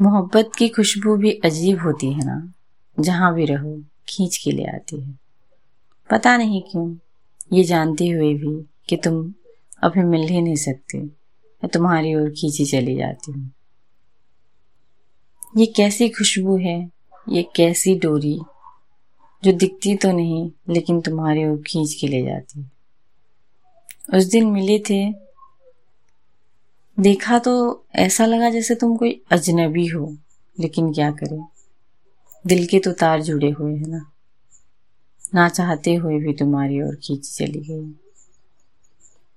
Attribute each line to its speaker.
Speaker 1: मोहब्बत की खुशबू भी अजीब होती है ना, जहाँ भी रहो, खींच के ले आती है। पता नहीं क्यों, ये जानते हुए भी कि तुम अभी मिल ही नहीं सकते, मैं तुम्हारी ओर खींची चली जाती हूँ। ये कैसी खुशबू है, ये कैसी डोरी, जो दिखती तो नहीं, लेकिन तुम्हारी ओर खींच के ले जाती उस दिन मिले थे देखा तो ऐसा लगा जैसे तुम कोई अजनबी हो, लेकिन क्या करें? दिल के तो तार जुड़े हुए हैं ना। ना चाहते हुए भी तुम्हारी ओर खींच चली गई।